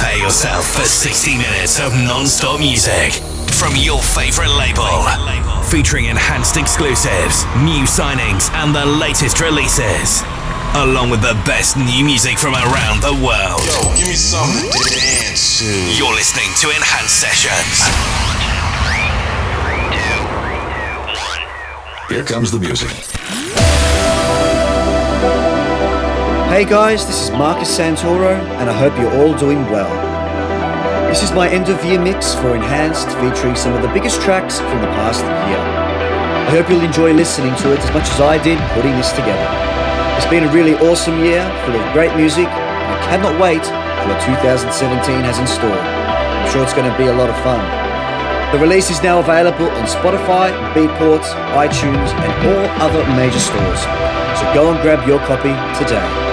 Prepare yourself for 60 minutes of non-stop music from your favorite label. Featuring enhanced exclusives, new signings, and the latest releases. Along with the best new music from around the world. Yo, give me something to dance to. You're listening to Enhanced Sessions. Here comes the music. Hey guys, this is Marcus Santoro, and I hope you're all doing well. This is my end of year mix for Enhanced, featuring some of the biggest tracks from the past year. I hope you'll enjoy listening to it as much as I did putting this together. It's been a really awesome year full of great music, and I cannot wait for what 2017 has in store. I'm sure it's going to be a lot of fun. The release is now available on Spotify, Beatport, iTunes, and all other major stores. So go and grab your copy today.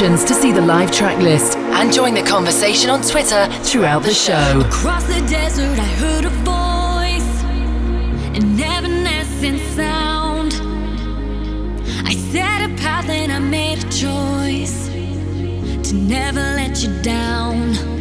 Enhanced to see the live track list and join the conversation on Twitter throughout the show. Across the desert, I heard a voice, an evanescent sound. I set a path and I made a choice to never let you down.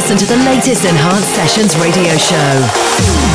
Listen to the latest Enhanced Sessions radio show.